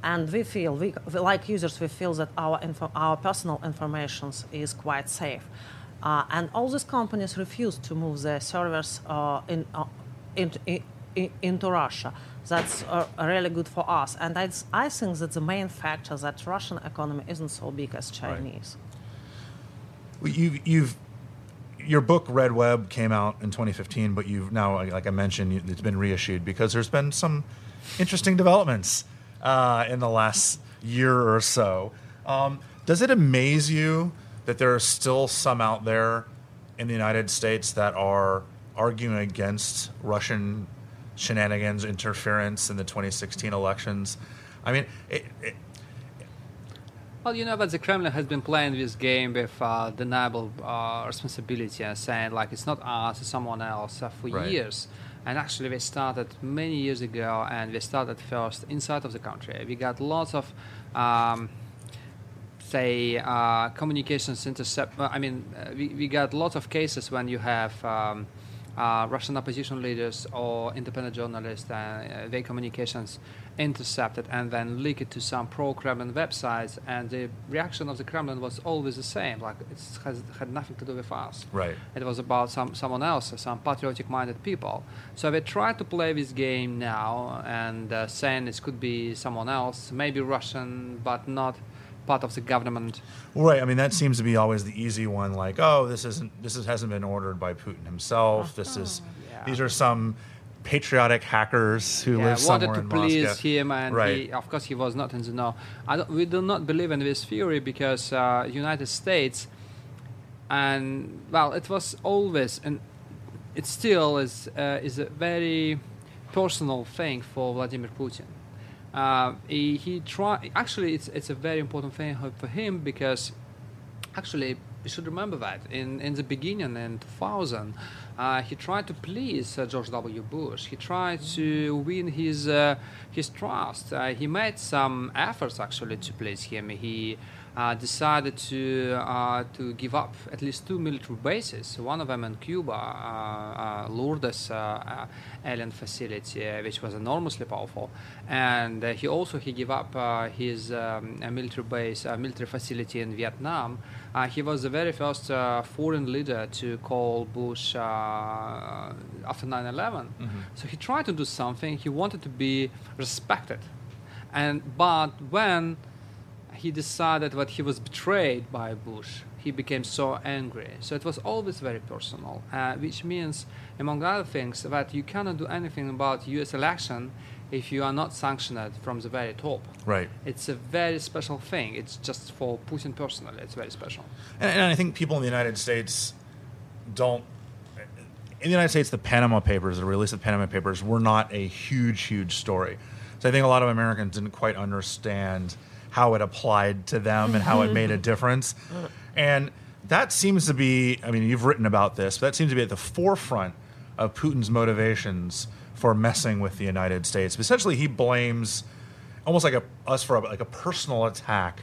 And we feel, we, we- like users, we feel that our info, our personal information is quite safe. Uh, and all these companies refuse to move their servers uh, in, uh, into, in, into Russia. That's uh, really good for us. And I, I think that the main factor that Russian economy isn't so big as Chinese. Well, You, you've your book Red Web came out in 2015, but you've now, like I mentioned, it's been reissued because there's been some interesting developments uh, in the last year or so. Um, does it amaze you that there are still some out there in the United States that are arguing against Russian shenanigans, interference in the 2016 elections? I mean, it, it, Well, you know but the Kremlin has been playing this game with uh, deniable uh, responsibility and saying like it's not us, it's someone else uh, for Right. years. And actually, they started many years ago, and they started first inside of the country. We got lots of, um, say, uh, communications intercept. I mean, uh, we, we got lots of cases when you have. Um, uh, Russian opposition leaders or independent journalists, uh, uh, their communications intercepted and then leaked to some pro-Kremlin websites, and the reaction of the Kremlin was always the same, like it has had nothing to do with us. Right. It was about some someone else, some patriotic-minded people. So they try to play this game now and uh, saying it could be someone else, maybe Russian, but not part of the government. Right. I mean, that seems to be always the easy one. Like, oh, this isn't this is, hasn't been ordered by Putin himself. This is Yeah. these are some patriotic hackers who Yeah, live somewhere wanted to in please Moscow. him, and right. he, of course he was not in the know. We do not believe in this theory because uh, United States, and well, it was always and it still is uh, is a very personal thing for Vladimir Putin. Uh, he he try actually it's it's a very important thing for him because actually you should remember that in, in the beginning in 2000 uh, he tried to please uh, George W. Bush. He tried to win his uh, his trust. Uh, he made some efforts actually to please him. He uh, decided to uh, to give up at least two military bases. One of them in Cuba uh, uh, Lourdes uh, uh, alien facility which was enormously powerful. And uh, he also he gave up uh, his um, a military base a military facility in Vietnam. Uh, he was the very first uh, foreign leader to call Bush uh, after 9 11. So he tried to do something, he wanted to be respected. And, but when he decided that he was betrayed by Bush, he became so angry. So it was always very personal, uh, which means, among other things, that you cannot do anything about U.S. election if you are not sanctioned from the very top. right. It's a very special thing. It's just for Putin personally. It's very special. And, and I think people in the United States don't. In the United States, the Panama Papers, the release of the Panama Papers, were not a huge, huge story. So I think a lot of Americans didn't quite understand how it applied to them and how it made a mm-hmm. difference. And that seems to be, I mean, you've written about this, but that seems to be at the forefront of Putin's motivations for messing with the United States. Essentially, he blames almost like a, us for a, like a personal attack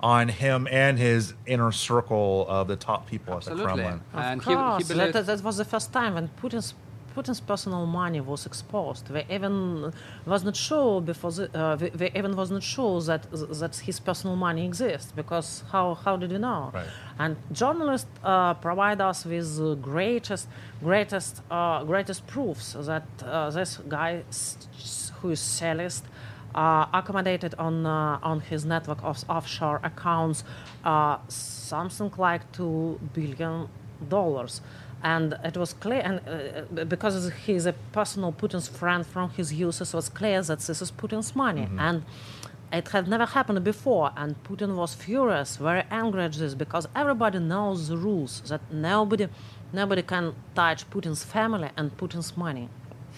on him and his inner circle of the top people at the Absolutely. Kremlin. Of And he, he course, believed, that, that was the first time when Putin's Putin's personal money was exposed. They even was not sure before the, uh, they, they even was not sure that that his personal money exists because how how did we know? Right. And journalists uh, provide us with the greatest greatest uh, greatest proofs that uh, this guy who is cellist uh, accommodated on uh, on his network of offshore accounts uh, something like two billion dollars, and it was clear. And uh, because he's a personal Putin's friend from his youth, it was clear that this is Putin's money, and it had never happened before. And Putin was furious, very angry at this, because everybody knows the rules that nobody nobody can touch Putin's family and Putin's money.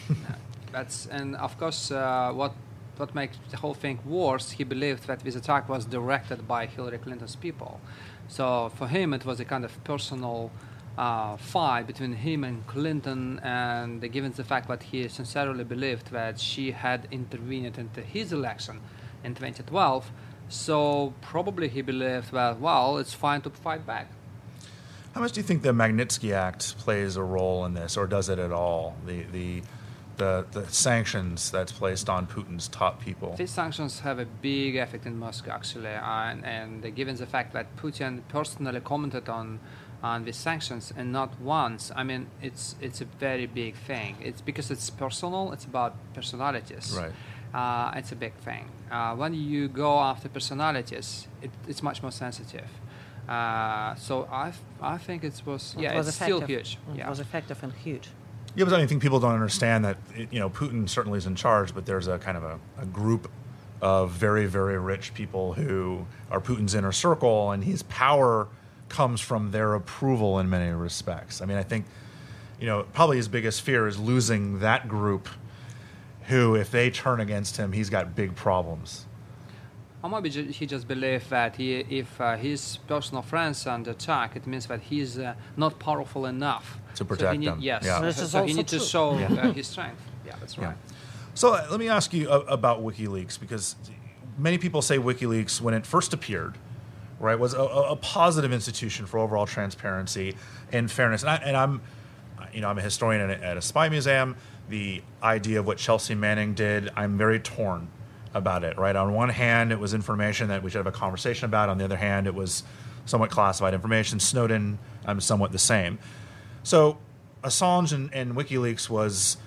that's and of course uh, what what makes the whole thing worse. He believed that this attack was directed by Hillary Clinton's people. So for him, it was a kind of personal uh, fight between him and Clinton, and given the fact that he sincerely believed that she had intervened into his election in 2012, so probably he believed that well, it's fine to fight back. How much do you think the Magnitsky Act plays a role in this, or does it at all? The the the, the sanctions that's placed on Putin's top people. These sanctions have a big effect in Moscow, actually, and, and given the fact that Putin personally commented on on these sanctions and not once, I mean, it's it's a very big thing. It's because it's personal. It's about personalities. Right. Uh, it's a big thing. Uh, when you go after personalities, it, it's much more sensitive. Uh, so I, I think it was It yeah, was it's still effective. huge. It Yeah. was effective and huge. Yeah, but I think people don't understand that it- you know Putin certainly is in charge, but there's a kind of a, a group of very very rich people who are Putin's inner circle, and his power comes from their approval in many respects. I mean, I think you know probably his biggest fear is losing that group, who if they turn against him, he's got big problems. Or maybe he just believes that he, if uh, his personal friends under attack, it means that he's uh, not powerful enough To So he protect need- them. Yes, Yeah. Which so, is so he needs to true. show uh, his strength. Yeah, that's Yeah. right. So uh, let me ask you a- about WikiLeaks because many people say WikiLeaks, when it first appeared, right, was a, a positive institution for overall transparency and fairness. And, I, and I'm, you know, I'm a historian at a, at a spy museum. The idea of what Chelsea Manning did, I'm very torn about it. Right, on one hand, it was information that we should have a conversation about. On the other hand, it was somewhat classified information. Snowden, I'm somewhat the same. So Assange and, and WikiLeaks was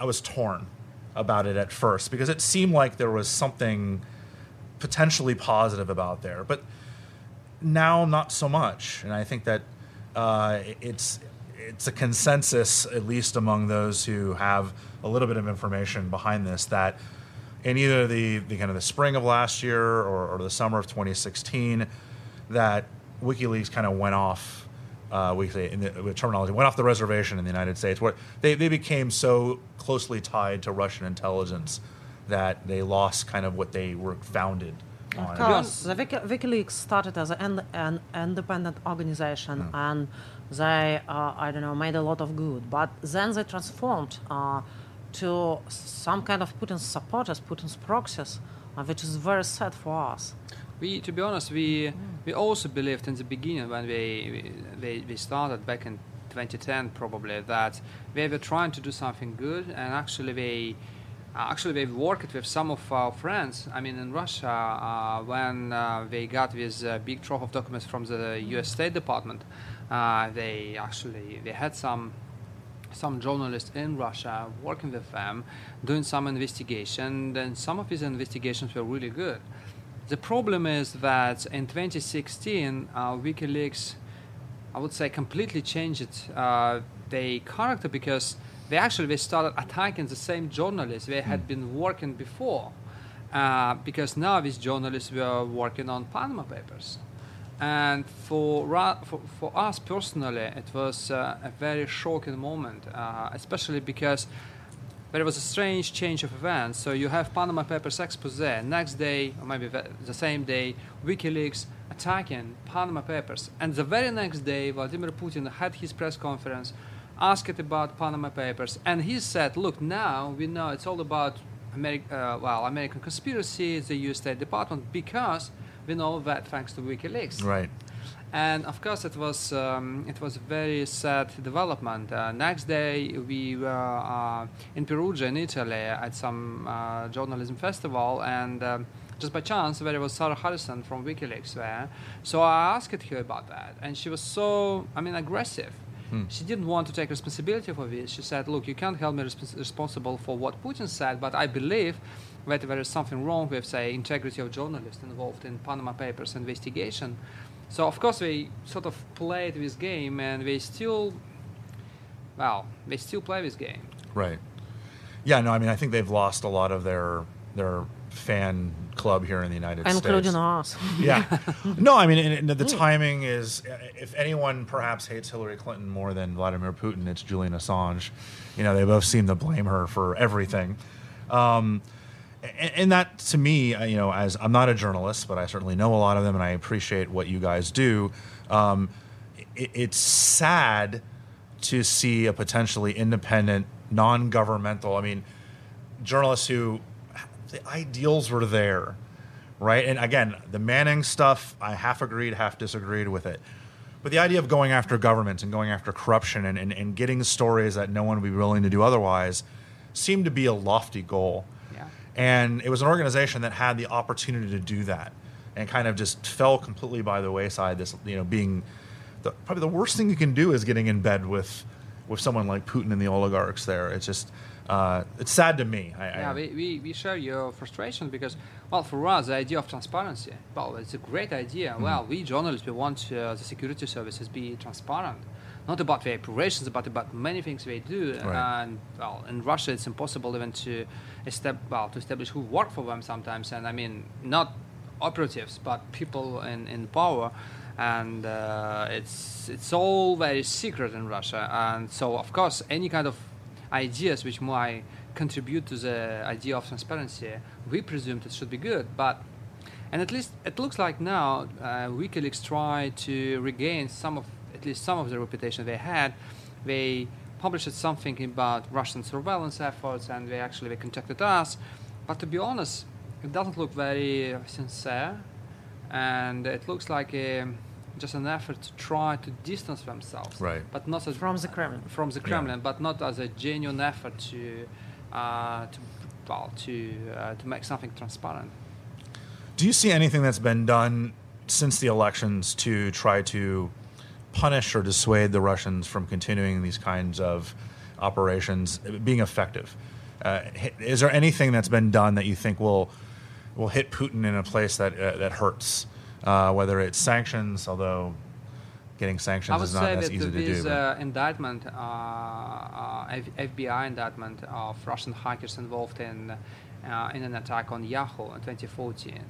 I was torn about it at first because it seemed like there was something potentially positive about there, but now not so much. And I think that uh, it's it's a consensus, at least among those who have a little bit of information behind this, that in either the, the kind of the spring of last year or, or the summer of 2016, that WikiLeaks kind of went off. Uh, we say in the terminology went off the reservation in the United States, where they, they became so closely tied to Russian intelligence that they lost kind of what they were founded on. Of course, the Wiki- WikiLeaks started as an, an independent organization, and they, uh, I don't know, made a lot of good. But then they transformed uh, to some kind of Putin's supporters, Putin's proxies, uh, which is very sad for us. We, to be honest, we we also believed in the beginning when we we, we started back in 2010 probably that we were trying to do something good, and actually we uh, actually we've worked with some of our friends. I mean, in Russia, uh, when uh, they got this uh, big trove of documents from the U.S. State Department, uh, they actually they had some some journalists in Russia working with them, doing some investigation. and some of these investigations were really good. The problem is that in 2016, uh, WikiLeaks, I would say, completely changed uh, their character because they actually they started attacking the same journalists they had been working before. Uh, because now these journalists were working on Panama Papers. And for, for, for us personally, it was uh, a very shocking moment, uh, especially because there was a strange change of events. So you have Panama Papers expose, next day, or maybe the the same day, WikiLeaks attacking Panama Papers. And the very next day, Vladimir Putin had his press conference, asked about Panama Papers, and he said, look, now we know it's all about Ameri- uh, well, American conspiracy, the US State Department, because we know that thanks to WikiLeaks. Right. And of course, it was um, it was a very sad development. Uh, next day, we were uh, in Perugia, in Italy, at some uh, journalism festival, and um, just by chance, there was Sarah Harrison from WikiLeaks there. So I asked her about that, and she was so, I mean, aggressive. Hmm. She didn't want to take responsibility for this. She said, "Look, you can't hold me respons- responsible for what Putin said, but I believe that there is something wrong with, say, integrity of journalists involved in Panama Papers investigation." So of course they sort of played this game, and they still, well, they still play this game. Right. Yeah, no, I mean, I think they've lost a lot of their their fan club here in the United Including States. us. Yeah. no, I mean, and, and the timing is, if anyone perhaps hates Hillary Clinton more than Vladimir Putin, it's Julian Assange. You know, they both seem to blame her for everything. Um, and, and that, to me, uh, you know, as I'm not a journalist, but I certainly know a lot of them, and I appreciate what you guys do. Um, it, it's sad to see a potentially independent, non-governmental. I mean, journalists who the ideals were there, right? And again, the Manning stuff, I half agreed, half disagreed with it. But the idea of going after governments and going after corruption and, and, and getting stories that no one would be willing to do otherwise seemed to be a lofty goal. Yeah. And it was an organization that had the opportunity to do that and kind of just fell completely by the wayside. This, you know, being the, probably the worst thing you can do is getting in bed with with someone like Putin and the oligarchs there. It's just, uh, it's sad to me. I, Yeah, I, we, we, we share your frustration because, well, for us, the idea of transparency, well, it's a great idea. Well, we journalists, we want uh, the security services be transparent. Not about their operations, but about many things they do. Right. And, well, in Russia, it's impossible even to, estab- well, to establish who work for them sometimes. And I mean, not operatives, but people in, in power. And uh, it's, it's all very secret in Russia. And so, of course, any kind of ideas which might contribute to the idea of transparency, we presumed it should be good. But and at least it looks like now uh, WikiLeaks try to regain some of at least some of the reputation they had. They published something about Russian surveillance efforts, and they actually they contacted us. But to be honest, it doesn't look very sincere, and it looks like a, just an effort to try to distance themselves, Right. But not as From the Kremlin. from the Kremlin, but not as a genuine effort to uh, to well, to uh, to make something transparent. Do you see anything that's been done since the elections to try to punish or dissuade the Russians from continuing these kinds of operations being effective? Uh, is there anything that's been done that you think will will hit Putin in a place that uh, that hurts, uh, whether it's sanctions, although getting sanctions is not as easy to do. uh, indictment, uh, uh, FBI indictment of Russian hackers involved in uh, in an attack on Yahoo in 2014,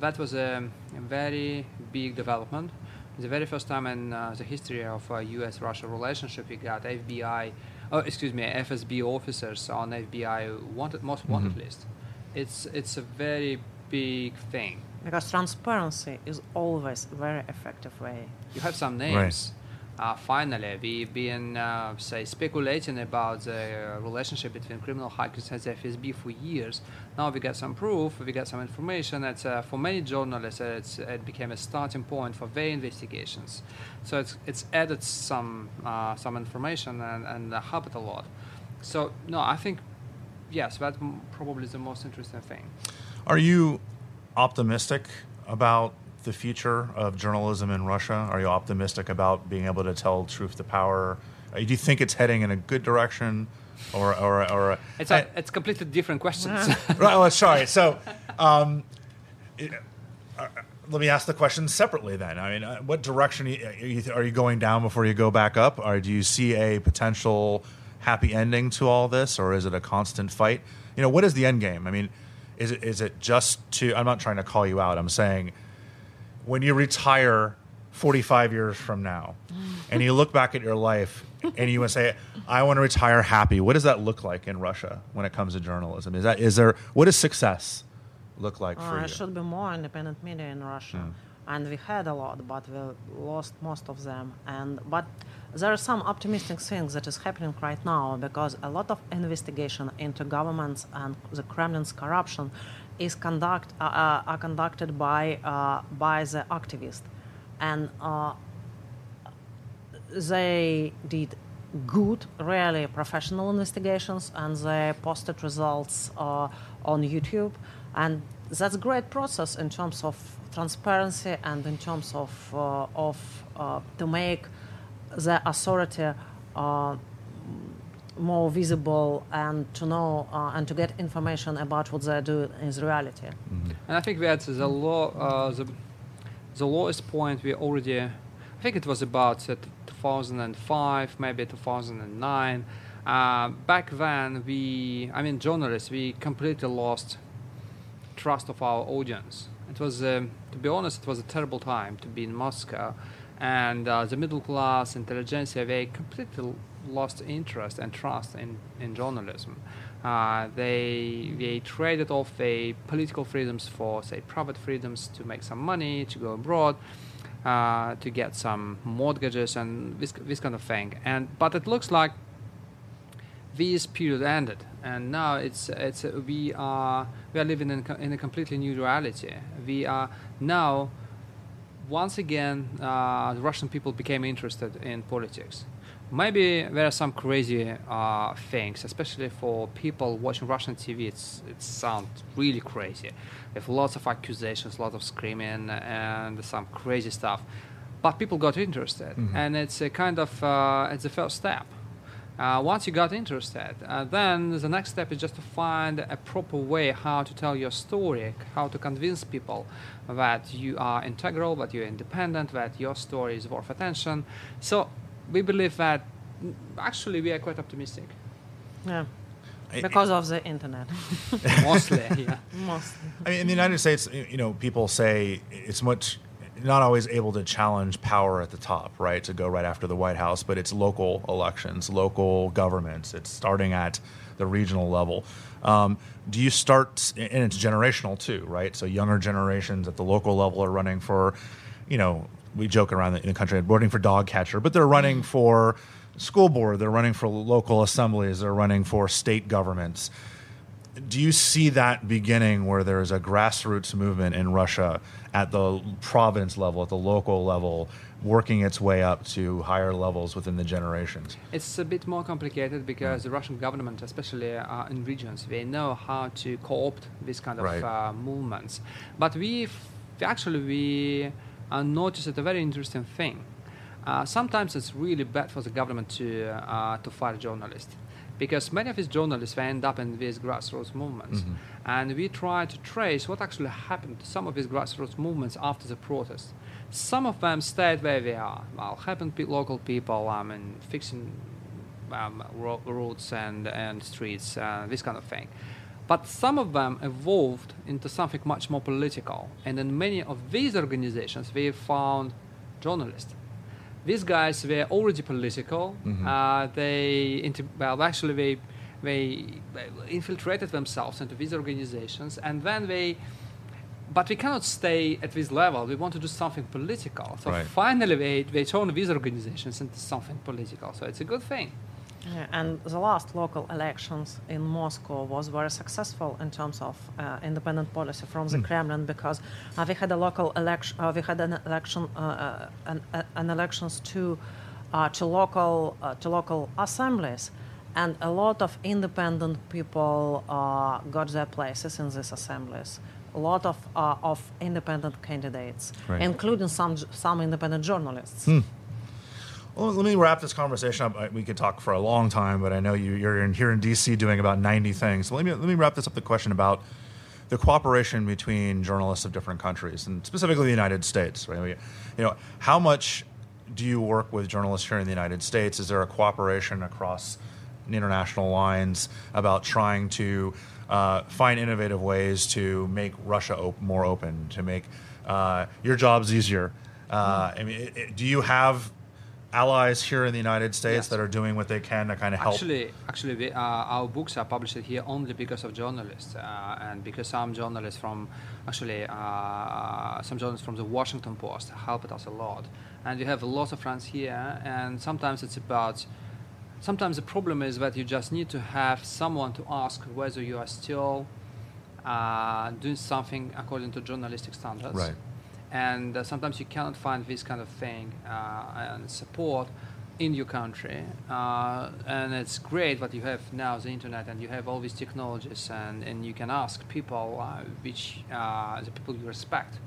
that was a, very big development. The very first time in uh, the history of uh, U.S.-Russia relationship, we got FBI, oh, excuse me, FSB officers on FBI wanted most wanted list. It's it's a very big thing. Because transparency is always a very effective way. You have some names. Uh, finally, we've been, uh, say, speculating about the uh, relationship between criminal hackers and the FSB for years. Now we got some proof, we got some information. That uh, for many journalists, it's, it became a starting point for their investigations. So it's it's added some uh, some information and, and uh, helped a lot. So no, I think yes, that's m- probably the most interesting thing. Are you optimistic about the future of journalism in Russia? Are you optimistic about being able to tell truth to power? Uh, Do you think it's heading in a good direction, or or or? It's a, it's completely different questions. right. Well, sorry. So, um, it- uh, let me ask the question separately. Then, I mean, uh, what direction are you, are you going down before you go back up, or do you see a potential happy ending to all this, or is it a constant fight? You know, what is the end game? I mean, is it is it just to? I'm not trying to call you out. I'm saying when you retire 45 years from now and you look back at your life and you want to say i want to retire happy what does that look like in russia when it comes to journalism is that is there what does success look like for Uh, you Hmm. there should be more independent media in Russia, and we had a lot, but we lost most of them. And but there are some optimistic things that is happening right now because a lot of investigation into governments and the Kremlin's corruption is conduct uh, uh, are conducted by uh, by the activists, and uh, they did good, really professional investigations, and they posted results uh, on YouTube. And that's a great process in terms of transparency and in terms of uh, of to make the authority uh, more visible and to know uh, and to get information about what they do is reality. And I think that's the law, uh, the, the lowest point we already, I think it was about uh, 2005, maybe 2009. Uh, back then, we, I mean, journalists, we completely lost trust of our audience. It was, um, to be honest, it was a terrible time to be in Moscow, and uh, the middle class, intelligentsia, they completely lost interest and trust in, in journalism. Uh, they they traded off their political freedoms for, say, private freedoms to make some money, to go abroad, uh, to get some mortgages and this this kind of thing. And but it looks like this period ended, and now it's it's we are we are living in, in a completely new reality. We are now once again uh, the Russian people became interested in politics. Maybe there are some crazy uh, things, especially for people watching Russian TV. It's it sounds really crazy, with lots of accusations, lots of screaming, and some crazy stuff. But people got interested, and it's a kind of uh, it's the first step. Uh, once you got interested, uh, then the next step is just to find a proper way how to tell your story, how to convince people that you are integral, that you're independent, that your story is worth attention. So we believe that mm, actually we are quite optimistic, Yeah, I- because of the internet, mostly. yeah. mostly. I mean, in the United States, you know, people say it's much not always able to challenge power at the top, right? To go right after the White House, but it's local elections, local governments. It's starting at the regional level. Um, do you start, and it's generational too, right? So younger generations at the local level are running for, you know, we joke around in the country, voting for dog catcher, but they're running for school board, they're running for local assemblies, they're running for state governments do you see that beginning where there's a grassroots movement in Russia at the province level, at the local level, working its way up to higher levels within the generations? It's a bit more complicated because the Russian government, especially uh, in regions, they know how to co-opt this kind of Right. uh, movements. But we actually we uh, noticed a very interesting thing. Uh, sometimes it's really bad for the government to uh, to fire journalists. Because many of these journalists they end up in these grassroots movements, Mm-hmm. and we try to trace what actually happened to some of these grassroots movements after the protest. Some of them stayed where they are. Well, helping local people, I mean, fixing um, ro- roads and and streets, uh, this kind of thing. But some of them evolved into something much more political, and in many of these organizations, we found journalists. These guys were already political. Uh, they inter- well, actually, they, they they infiltrated themselves into these organizations, and then they. But we cannot stay at this level. We want to do something political. So Right. finally, they, they turn these organizations into something political. So it's a good thing. Yeah, and the last local elections in Moscow was very successful in terms of uh, independent policy from the Kremlin because uh, we had a local election, uh, we had an election, uh, uh, an, uh, an elections to uh, to local uh, to local assemblies, and a lot of independent people uh, got their places in these assemblies. A lot of uh, of independent candidates, Right. including some some independent journalists. Well, let me wrap this conversation up. We could talk for a long time, but I know you, you're in, here in DC doing about 90 things. So let me let me wrap this up. The question about the cooperation between journalists of different countries, and specifically the United States. Right? We- You know, how much do you work with journalists here in the United States? Is there a cooperation across international lines about trying to uh, find innovative ways to make Russia op- more open, to make uh, your jobs easier? Uh, I mean, it, it- do you have allies here in the United States Yes. that are doing what they can to kind of help? Actually, actually, we, uh, our books are published here only because of journalists, uh, and because some journalists from, actually, uh, some journalists from the Washington Post helped us a lot, and we have a lot of friends here. And sometimes it's about, sometimes the problem is that you just need to have someone to ask whether you are still uh, doing something according to journalistic standards Right. And uh, sometimes you cannot find this kind of thing uh, and support in your country. Uh, and it's great that you have now the internet and you have all these technologies and, and you can ask people uh, which the people you respect.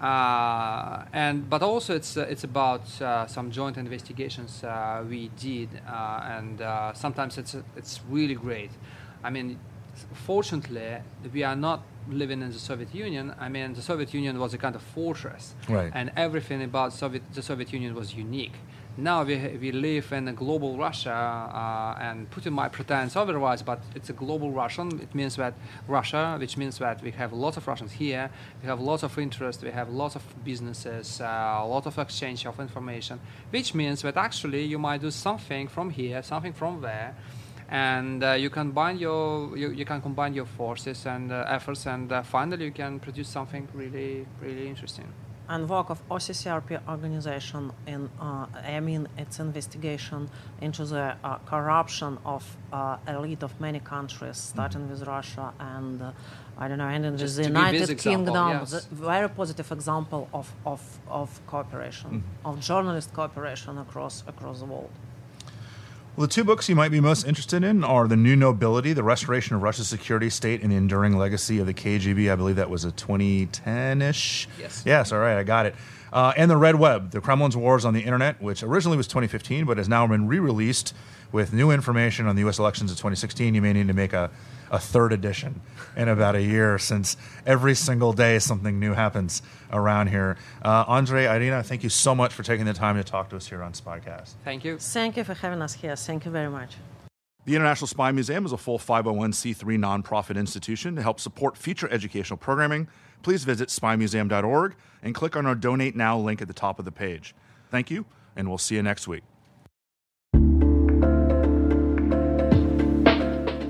Uh, and but also it's uh, it's about uh, some joint investigations we did and sometimes it's it's really great. I mean fortunately we are not living in the Soviet Union I mean the Soviet Union was a kind of fortress Right. and everything about Soviet, the Soviet Union was unique. Now we, we live in a global Russia, uh, and Putin might pretend otherwise, but it's a global Russian. It means that Russia, which means that we have lots of Russians here, we have lots of interest, we have lots of businesses, uh, a lot of exchange of information, which means that actually you might do something from here, something from there, and uh, you combine your you, you can combine your forces and uh, efforts, and uh, finally you can produce something really really interesting. and work of OCCRP organization in, uh, I mean, its investigation into the uh, corruption of uh, elite of many countries, starting with Russia and, uh, I don't know, ending with Just the United Kingdom. yes. the very positive example of, of, of cooperation, of journalist cooperation across, across the world. Well, the two books you might be most interested in are The New Nobility, The Restoration of Russia's Security State and the Enduring Legacy of the KGB. I believe that was a 2010 ish. Yes. Yes, all right, I got it. Uh, and The Red Web, The Kremlin's Wars on the Internet, which originally was 2015 but has now been re released with new information on the U.S. elections of 2016. You may need to make a, a third edition in about a year since every single day something new happens around here. Uh, Andrei, Irina, thank you so much for taking the time to talk to us here on Spycast. Thank you. Thank you for having us here. Thank you very much. The International Spy Museum is a full 501c3 nonprofit institution to help support future educational programming. Please visit spymuseum.org and click on our Donate Now link at the top of the page. Thank you, and we'll see you next week.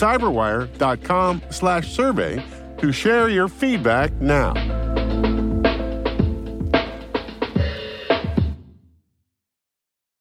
cyberwire.com slash survey to share your feedback now.